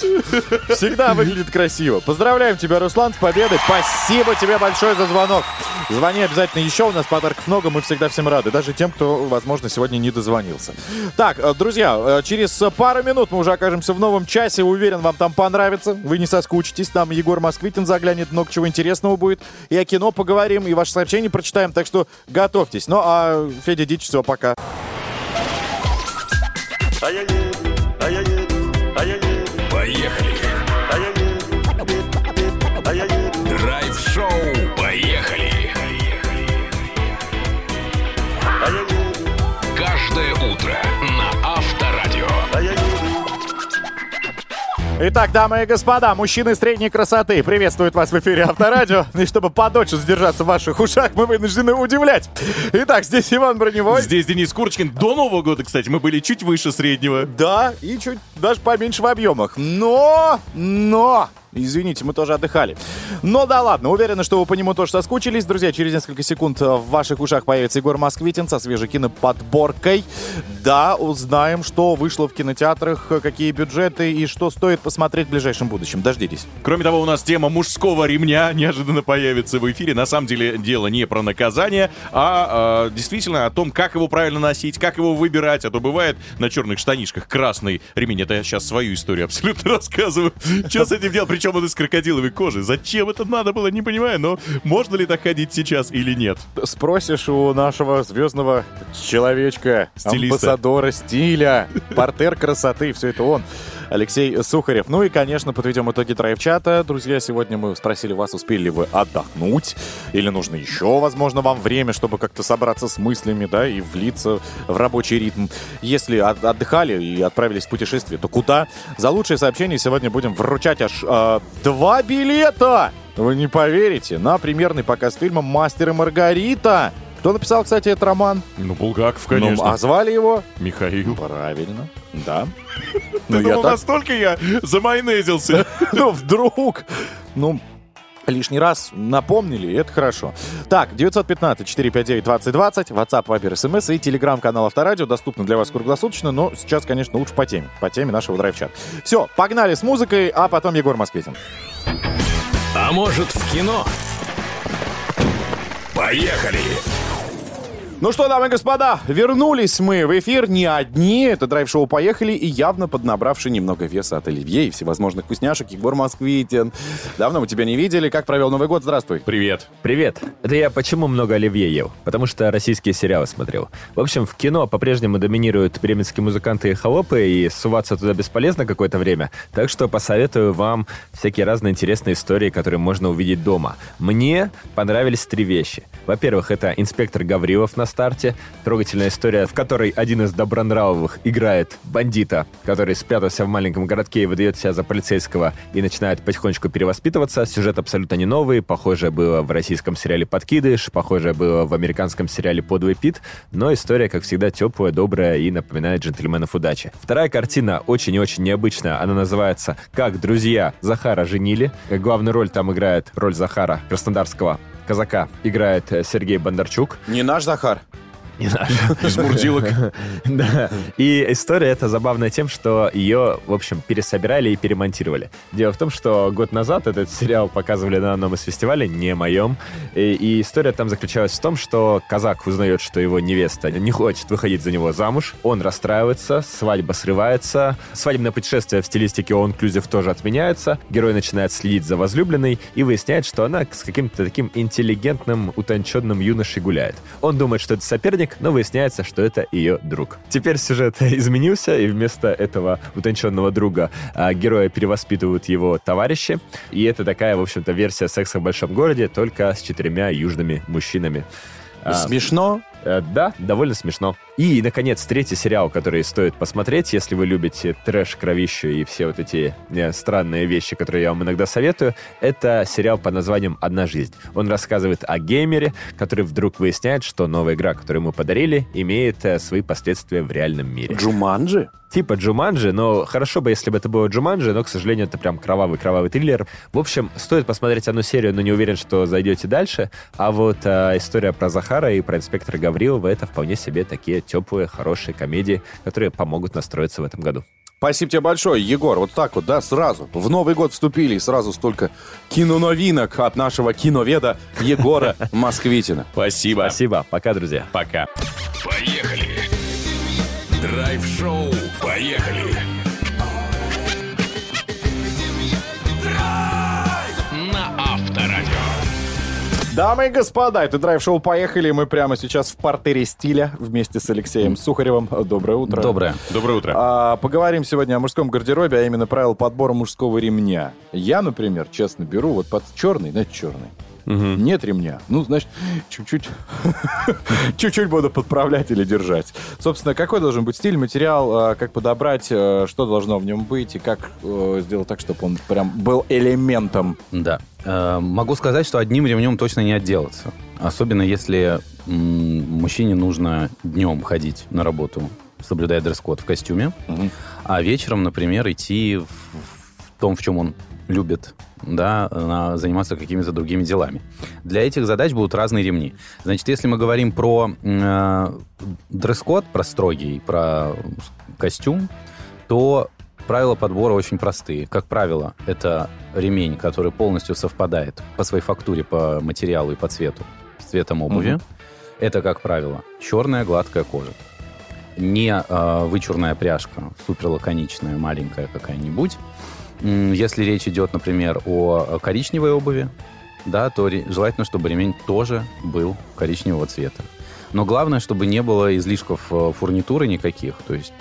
Всегда выглядит красиво. Поздравляем тебя, Руслан, с победой. Спасибо тебе большое за звонок. Звони обязательно еще. У нас подарков много. Мы всегда всем рады. Даже тем, кто, возможно, сегодня не дозвонился. Так, э, друзья, э, через пару минут мы уже окажемся в новом часе. Уверен, вам там понравится. Вы не соскучитесь. Там Егор Москвитин заглянет. Много чего интересного будет. И о кино поговорим, и ваши сообщения прочитаем. Так что готовьтесь. Ну, а Федя Дич, все, пока. Поехали. Драйв-шоу. Поехали. Каждое утро Итак, дамы и господа, мужчины средней красоты, приветствуют вас в эфире Авторадио. И чтобы подольше задержаться в ваших ушах, мы вынуждены удивлять. Итак, здесь Иван Броневой. Здесь Денис Курочкин. До Нового года, кстати, мы были чуть выше среднего. Да, и чуть даже поменьше в объемах. Но, но, извините, мы тоже отдыхали. Но да ладно, уверены, что вы по нему тоже соскучились. Друзья, через несколько секунд э, в ваших ушах появится Егор Москвитин со свежей киноподборкой. Да, узнаем, что вышло в кинотеатрах, э, какие бюджеты и что стоит посмотреть в ближайшем будущем. Дождитесь. Кроме того, у нас тема мужского ремня неожиданно появится в эфире. На самом деле дело не про наказание, а э, действительно о том, как его правильно носить, как его выбирать. А то бывает на черных штанишках красный ремень. Это я сейчас свою историю абсолютно рассказываю. Что с этим делать? Причем он из крокодиловой кожи. Зачем это надо было, не понимаю. Но можно ли так ходить сейчас или нет? Спросишь у нашего звездного человечка, Стилиста. амбассадора стиля, портер красоты, все это он. Алексей Сухарев. Ну и, конечно, подведем итоги драйв-чата. Друзья, сегодня мы спросили вас, успели ли вы отдохнуть, или нужно еще, возможно, вам время, чтобы как-то собраться с мыслями, да, и влиться в рабочий ритм. Если от- отдыхали и отправились в путешествие, то куда? За лучшее сообщение сегодня будем вручать аж э, два билета! Вы не поверите, на премьерный показ фильма «Мастер и Маргарита». Кто написал, кстати, этот роман? Ну, Булгаков, Ну, конечно. а звали его? Михаил. Правильно, да. Ты Ну, я думал, настолько я замайонезился. ну, вдруг. Ну, лишний раз напомнили, и это хорошо. Так, 915-459-2020, WhatsApp, Viber, SMS и телеграм-канал Авторадио доступны для вас круглосуточно, но сейчас, конечно, лучше по теме, по теме нашего драйв-чата. Все, погнали с музыкой, а потом Егор Москвитин. А может в кино? Поехали. Ну что, дамы и господа, вернулись мы в эфир не одни. Это драйв-шоу «Поехали» и явно поднабравший немного веса от оливье и всевозможных вкусняшек Егор Москвитин. Давно мы тебя не видели. Как провел Новый год? Здравствуй. Привет. Привет. Это я почему много оливье ел? Потому что российские сериалы смотрел. В общем, в кино по-прежнему доминируют бременские музыканты и холопы, и суваться туда бесполезно какое-то время. Так что посоветую вам всякие разные интересные истории, которые можно увидеть дома. Мне понравились три вещи. Во-первых, это инспектор Гаврилов на старте. Трогательная история, в которой один из добронравовых играет бандита, который спрятался в маленьком городке и выдает себя за полицейского и начинает потихонечку перевоспитываться. Сюжет абсолютно не новый. Похожее было в российском сериале «Подкидыш», похожее было в американском сериале «Подлый Пит», но история, как всегда, теплая, добрая и напоминает «Джентльменов удачи». Вторая картина очень и очень необычная. Она называется «Как друзья Захара женили». Главную роль там играет роль Захара Краснодарского казака играет э, Сергей Бондарчук. Не наш Захар. Не наш. Из бурдилок. Да. И история эта забавная тем, что ее, в общем, пересобирали и перемонтировали. Дело в том, что год назад этот сериал показывали на одном из фестивалей, не моем. И, и история там заключалась в том, что казак узнает, что его невеста не хочет выходить за него замуж. Он расстраивается, свадьба срывается. Свадебное путешествие в стилистике он инклюзив тоже отменяется. Герой начинает следить за возлюбленной и выясняет, что она с каким-то таким интеллигентным, утонченным юношей гуляет. Он думает, что это соперник, но выясняется, что это ее друг. Теперь сюжет изменился, и вместо этого утонченного друга а, героя перевоспитывают его товарищи. И это такая, в общем-то, версия секса в большом городе, только с четырьмя южными мужчинами. А, Смешно. Э, Да, довольно смешно. И, наконец, третий сериал, который стоит посмотреть, если вы любите трэш, кровищу и все вот эти э, странные вещи, которые я вам иногда советую, это сериал под названием «Одна жизнь». Он рассказывает о геймере, который вдруг выясняет, что новая игра, которую ему подарили, имеет э, свои последствия в реальном мире. Джуманджи? Типа Джуманджи, но хорошо бы, если бы это было Джуманджи, но, к сожалению, это прям кровавый-кровавый триллер. В общем, стоит посмотреть одну серию, но не уверен, что зайдете дальше. А вот э, история про Захара и про инспектора Гаврилова — это вполне себе такие теплые, хорошие комедии, которые помогут настроиться в этом году. Спасибо тебе большое, Егор. Вот так вот, да, сразу. В Новый год вступили, и сразу столько киноновинок от нашего киноведа Егора Москвитина. Спасибо. Спасибо. Пока, друзья. Пока. Поехали. Драйв-шоу. Поехали. Дамы и господа, это драйв-шоу «Поехали». Мы прямо сейчас в портере стиля вместе с Алексеем Сухаревым. Доброе утро. Доброе. Доброе утро. А, поговорим сегодня о мужском гардеробе, а именно правила подбора мужского ремня. Я, например, честно беру вот под черный, знаете, черный. Нет ремня. Ну, значит, чуть-чуть чуть-чуть буду подправлять или держать. Собственно, какой должен быть стиль, материал, а, как подобрать, а, что должно в нем быть и как э, сделать так, чтобы он прям был элементом. Да. Э, Могу сказать, что одним ремнем точно не отделаться. Особенно если мужчине нужно днем ходить на работу, соблюдая дресс-код в костюме, а вечером, например, идти в, в том, в чем он любит, да, заниматься какими-то другими делами. Для этих задач будут разные ремни. Значит, если мы говорим про э, дресс-код, про строгий, про костюм, то правила подбора очень простые. Как правило, это ремень, который полностью совпадает по своей фактуре, по материалу и по цвету с цветом обуви. Мгм. Это, как правило, черная гладкая кожа. Не э, вычурная пряжка, супер лаконичная, маленькая какая-нибудь. Если речь идет, например, о коричневой обуви, да, то желательно, чтобы ремень тоже был коричневого цвета. Но главное, чтобы не было излишков э, фурнитуры никаких. То есть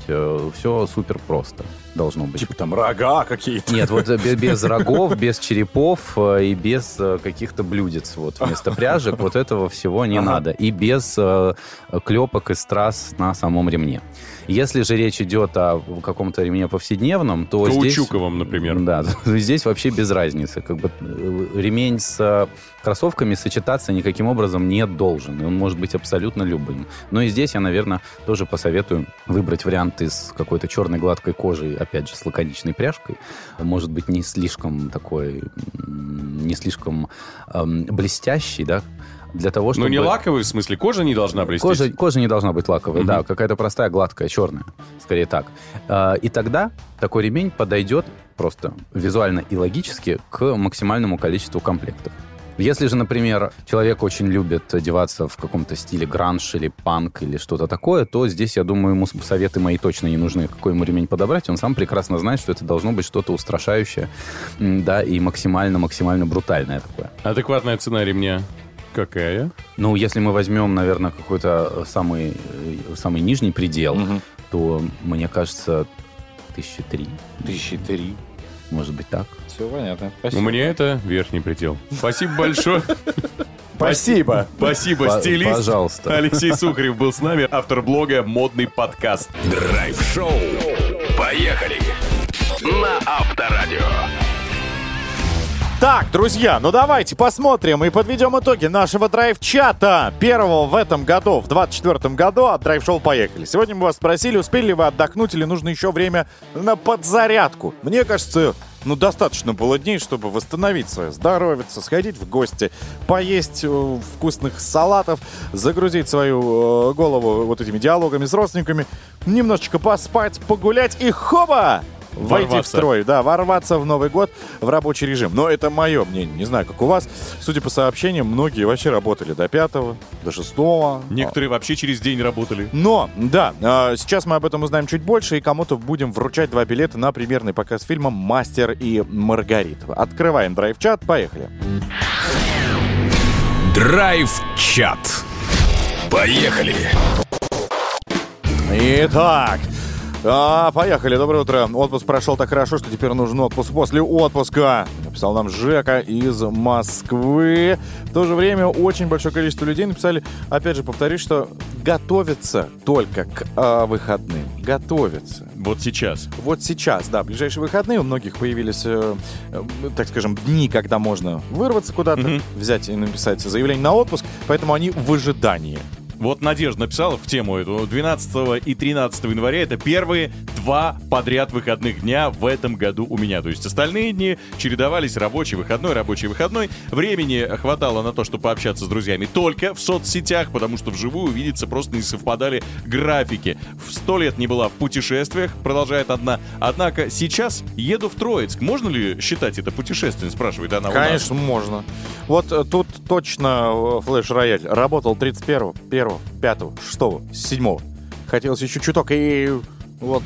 все супер просто должно быть. Типа там рога какие-то. Нет, вот э, бе- без рогов, без черепов э, и без э, каких-то блюдец вот вместо пряжек. Вот этого всего не Ага. надо. И без э, клепок и страз на самом ремне. Если же речь идет о каком-то ремне повседневном, то здесь... Каучуковом, например. Да, здесь вообще без разницы. Как бы э, ремень с э, кроссовками сочетаться никаким образом не должен. Он может быть абсолютно любым. Но и здесь я, наверное, тоже посоветую выбрать вариант из какой-то черной гладкой кожи, опять же, с лаконичной пряжкой. Может быть, не слишком такой, не слишком эм, блестящий, да, для того, чтобы... Ну, не лаковый, в смысле, кожа не должна блестеть. Кожа, кожа не должна быть лаковой, Мгм. да, какая-то простая, гладкая, черная, скорее так. А, И тогда такой ремень подойдет просто визуально и логически к максимальному количеству комплектов. Если же, например, человек очень любит одеваться в каком-то стиле гранж или панк или что-то такое, то здесь, я думаю, ему советы мои точно не нужны, какой ему ремень подобрать. Он сам прекрасно знает, что это должно быть что-то устрашающее, да, и максимально-максимально брутальное такое. Адекватная цена ремня какая? Ну, если мы возьмем, наверное, какой-то э, самый, э, самый нижний предел, Мгм. то, мне кажется, тысячи три, Тысячи три. может быть так. Все понятно. У меня это верхний предел. Спасибо большое. Спасибо. Спасибо, стилист. пожалуйста. Алексей Сухарев был с нами, автор блога «Модный подкаст». Драйв-шоу. Поехали. На Авторадио. Так, друзья, ну давайте посмотрим и подведем итоги нашего драйв-чата. Первого в этом году, в 24 году от драйв-шоу «Поехали». Сегодня мы вас спросили, успели ли вы отдохнуть или нужно еще время на подзарядку. Мне кажется, ну, достаточно было дней, чтобы восстановить свое здоровье, сходить в гости, поесть э, вкусных салатов, загрузить свою э, голову вот этими диалогами с родственниками, немножечко поспать, погулять и хоба! Войти в строй, да, ворваться в Новый год в рабочий режим. Но это мое мнение, не знаю, как у вас. Судя по сообщениям, многие вообще работали до пятого, до шестого. Некоторые вообще через день работали. Но, да, а, сейчас мы об этом узнаем чуть больше, и кому-то будем вручать два билета на премьерный показ фильма «Мастер и Маргарита». Открываем драйв-чат, поехали. Драйв-чат. Поехали. Итак, а, поехали. Доброе утро. Отпуск прошел так хорошо, что теперь нужен отпуск после отпуска. Написал нам Жека из Москвы. В то же время очень большое количество людей написали, опять же, повторюсь, что готовятся только к а, выходным. Готовятся. Вот сейчас. Вот сейчас, да, ближайшие выходные у многих появились, э, э, так скажем, дни, когда можно вырваться куда-то, взять и написать заявление на отпуск, поэтому они в ожидании. Вот Надежда написала в тему эту. 12 и 13 января это первые два подряд выходных дня в этом году у меня. То есть остальные дни чередовались рабочий, выходной, рабочий, выходной. Времени хватало на то, чтобы пообщаться с друзьями только в соцсетях, потому что вживую увидеться просто не совпадали графики. В сто лет не была в путешествиях, продолжает одна. Однако сейчас еду в Троицк. Можно ли считать это путешествием, спрашивает она у нас. Конечно, можно. Вот э, тут точно э, флеш-рояль работал 31-го, 1-го, 5-го, 6-го, 7-го. Хотелось еще чуток, и вот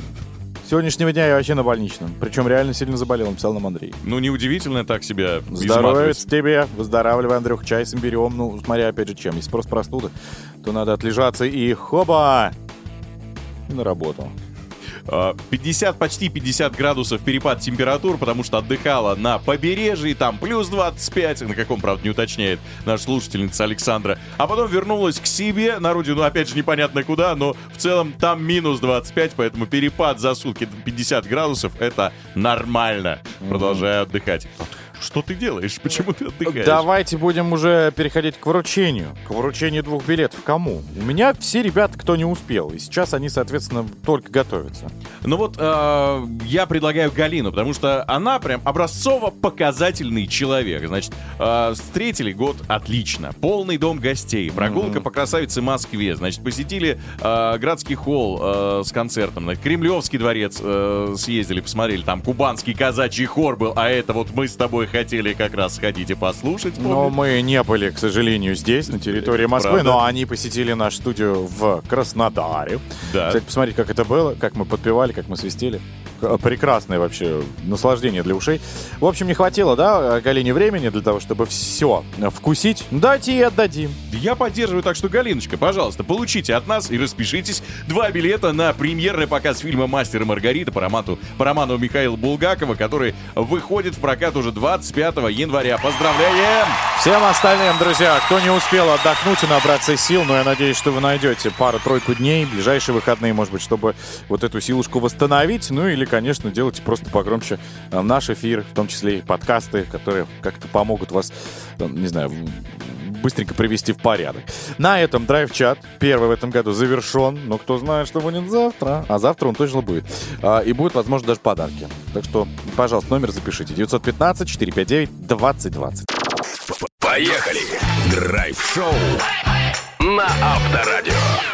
сегодняшнего дня я вообще на больничном. Причем реально сильно заболел, написал нам Андрей. Ну, неудивительно так себя изматывать. тебе, выздоравливай, Андрюх, чай с имбирем. Ну, смотря опять же чем. Если просто простуда, то надо отлежаться и хоба! И на работу. А, 50, почти 50 градусов перепад температур, потому что отдыхала на побережье, там плюс 25, на каком, правда, не уточняет наша слушательница Александра. А потом вернулась к себе на родину, опять же, непонятно куда, но в целом там минус 25, поэтому перепад за сутки 50 градусов — это нормально. Продолжаю отдыхать. Что ты делаешь? Почему ты отдыхаешь? Давайте будем уже переходить к вручению. К вручению двух билетов. Кому? У меня все ребята, кто не успел. И сейчас они, соответственно, только готовятся. Ну вот э, я предлагаю Галину, потому что она прям образцово-показательный человек. Значит, э, встретили год отлично. Полный дом гостей, прогулка по красавице Москве. Значит, посетили э, Градский холл э, с концертом, значит, Кремлевский дворец э, съездили, посмотрели. Там кубанский казачий хор был, а это вот мы с тобой хотели как раз сходить и послушать. Но мы не были, к сожалению, здесь, на территории Москвы, Правда? но они посетили нашу студию в Краснодаре. Да. Кстати, посмотрите, как это было, как мы подпевали, как мы свистели. К- Прекрасное вообще наслаждение для ушей. В общем, не хватило, да, Галине времени для того, чтобы все вкусить. Дайте и отдадим. Я поддерживаю, так что, Галиночка, пожалуйста, получите от нас и распишитесь. Два билета на премьерный показ фильма «Мастер и Маргарита» по роману, по роману Михаила Булгакова, который выходит в прокат уже 25 января. Поздравляем! Всем остальным, друзья, кто не успел отдохнуть и набраться сил, но я надеюсь, что вы найдете пару-тройку дней, ближайшие выходные, может быть, чтобы вот эту силушку восстановить. Ну или, конечно, делайте просто погромче э, наш эфир, в том числе и подкасты, которые как-то помогут вас, э, не знаю, быстренько привести в порядок. На этом драйв-чат первый в этом году завершен, но кто знает, что будет завтра. А завтра он точно будет. А, И будут, возможно, даже подарки. Так что, пожалуйста, номер запишите. 915-459-2020. Поехали. Драйв-шоу на Авторадио.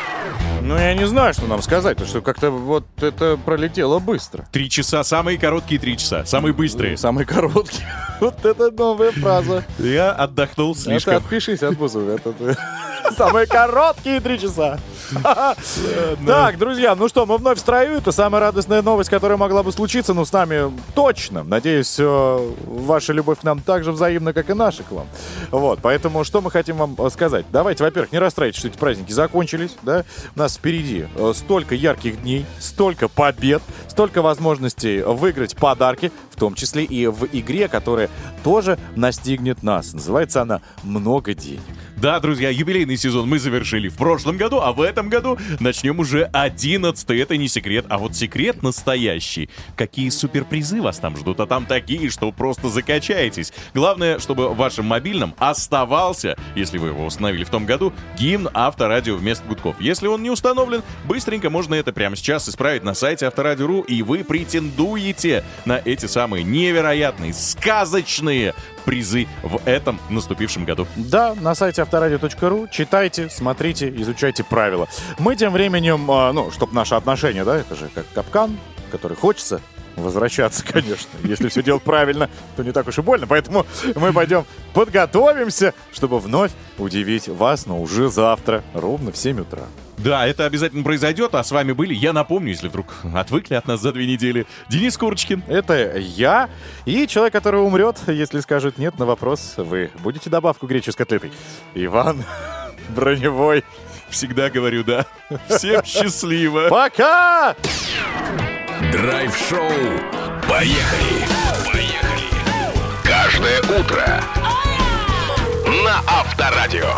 Ну, я не знаю, что нам сказать, потому что как-то вот это пролетело быстро. Три часа, самые короткие три часа, самые быстрые. Самый короткий. Вот это новая фраза. Я отдохнул Это слишком. отпишись от Бузова. Это. Самые короткие три часа. Так, друзья, ну что, мы вновь в строю. Это самая радостная новость, которая могла бы случиться, ну, с нами точно. Надеюсь, э, ваша любовь к нам так же взаимна, как и наша к вам. Вот, поэтому что мы хотим вам э, сказать? Давайте, во-первых, не расстраивайтесь, что эти праздники закончились, да? У нас впереди э, столько ярких дней, столько побед, столько возможностей выиграть подарки, в том числе и в игре, которая тоже настигнет нас. Называется она «Много денег». Да, друзья, юбилейный сезон мы завершили в прошлом году, а в этом году начнем уже 11 Это не секрет, а вот секрет настоящий. Какие суперпризы вас там ждут, а там такие, что просто закачаетесь. Главное, чтобы в вашем мобильном оставался, если вы его установили в том году, гимн Авторадио вместо гудков. Если он не установлен, быстренько можно это прямо сейчас исправить на сайте Авторадио.ру, и вы претендуете на эти самые невероятные, сказочные призы в этом наступившем году. Да, на сайте авторадио.ру. Читайте, смотрите, изучайте правила. Мы тем временем, а, ну, чтобы наши отношения, да, это же как капкан, который хочется возвращаться, конечно. Если все делать правильно, то не так уж и больно. Поэтому мы пойдем подготовимся, чтобы вновь удивить вас, но уже завтра, ровно в 7 утра. Да, это обязательно произойдет, а с вами были, я напомню, если вдруг отвыкли от нас за две недели, Денис Курочкин. Это я и человек, который умрет, если скажет нет на вопрос, вы будете добавку гречи с котлетой. Иван Броневой. Всегда говорю да. Всем счастливо. Пока! Драйв-шоу. Поехали! Поехали! Каждое утро на Авторадио.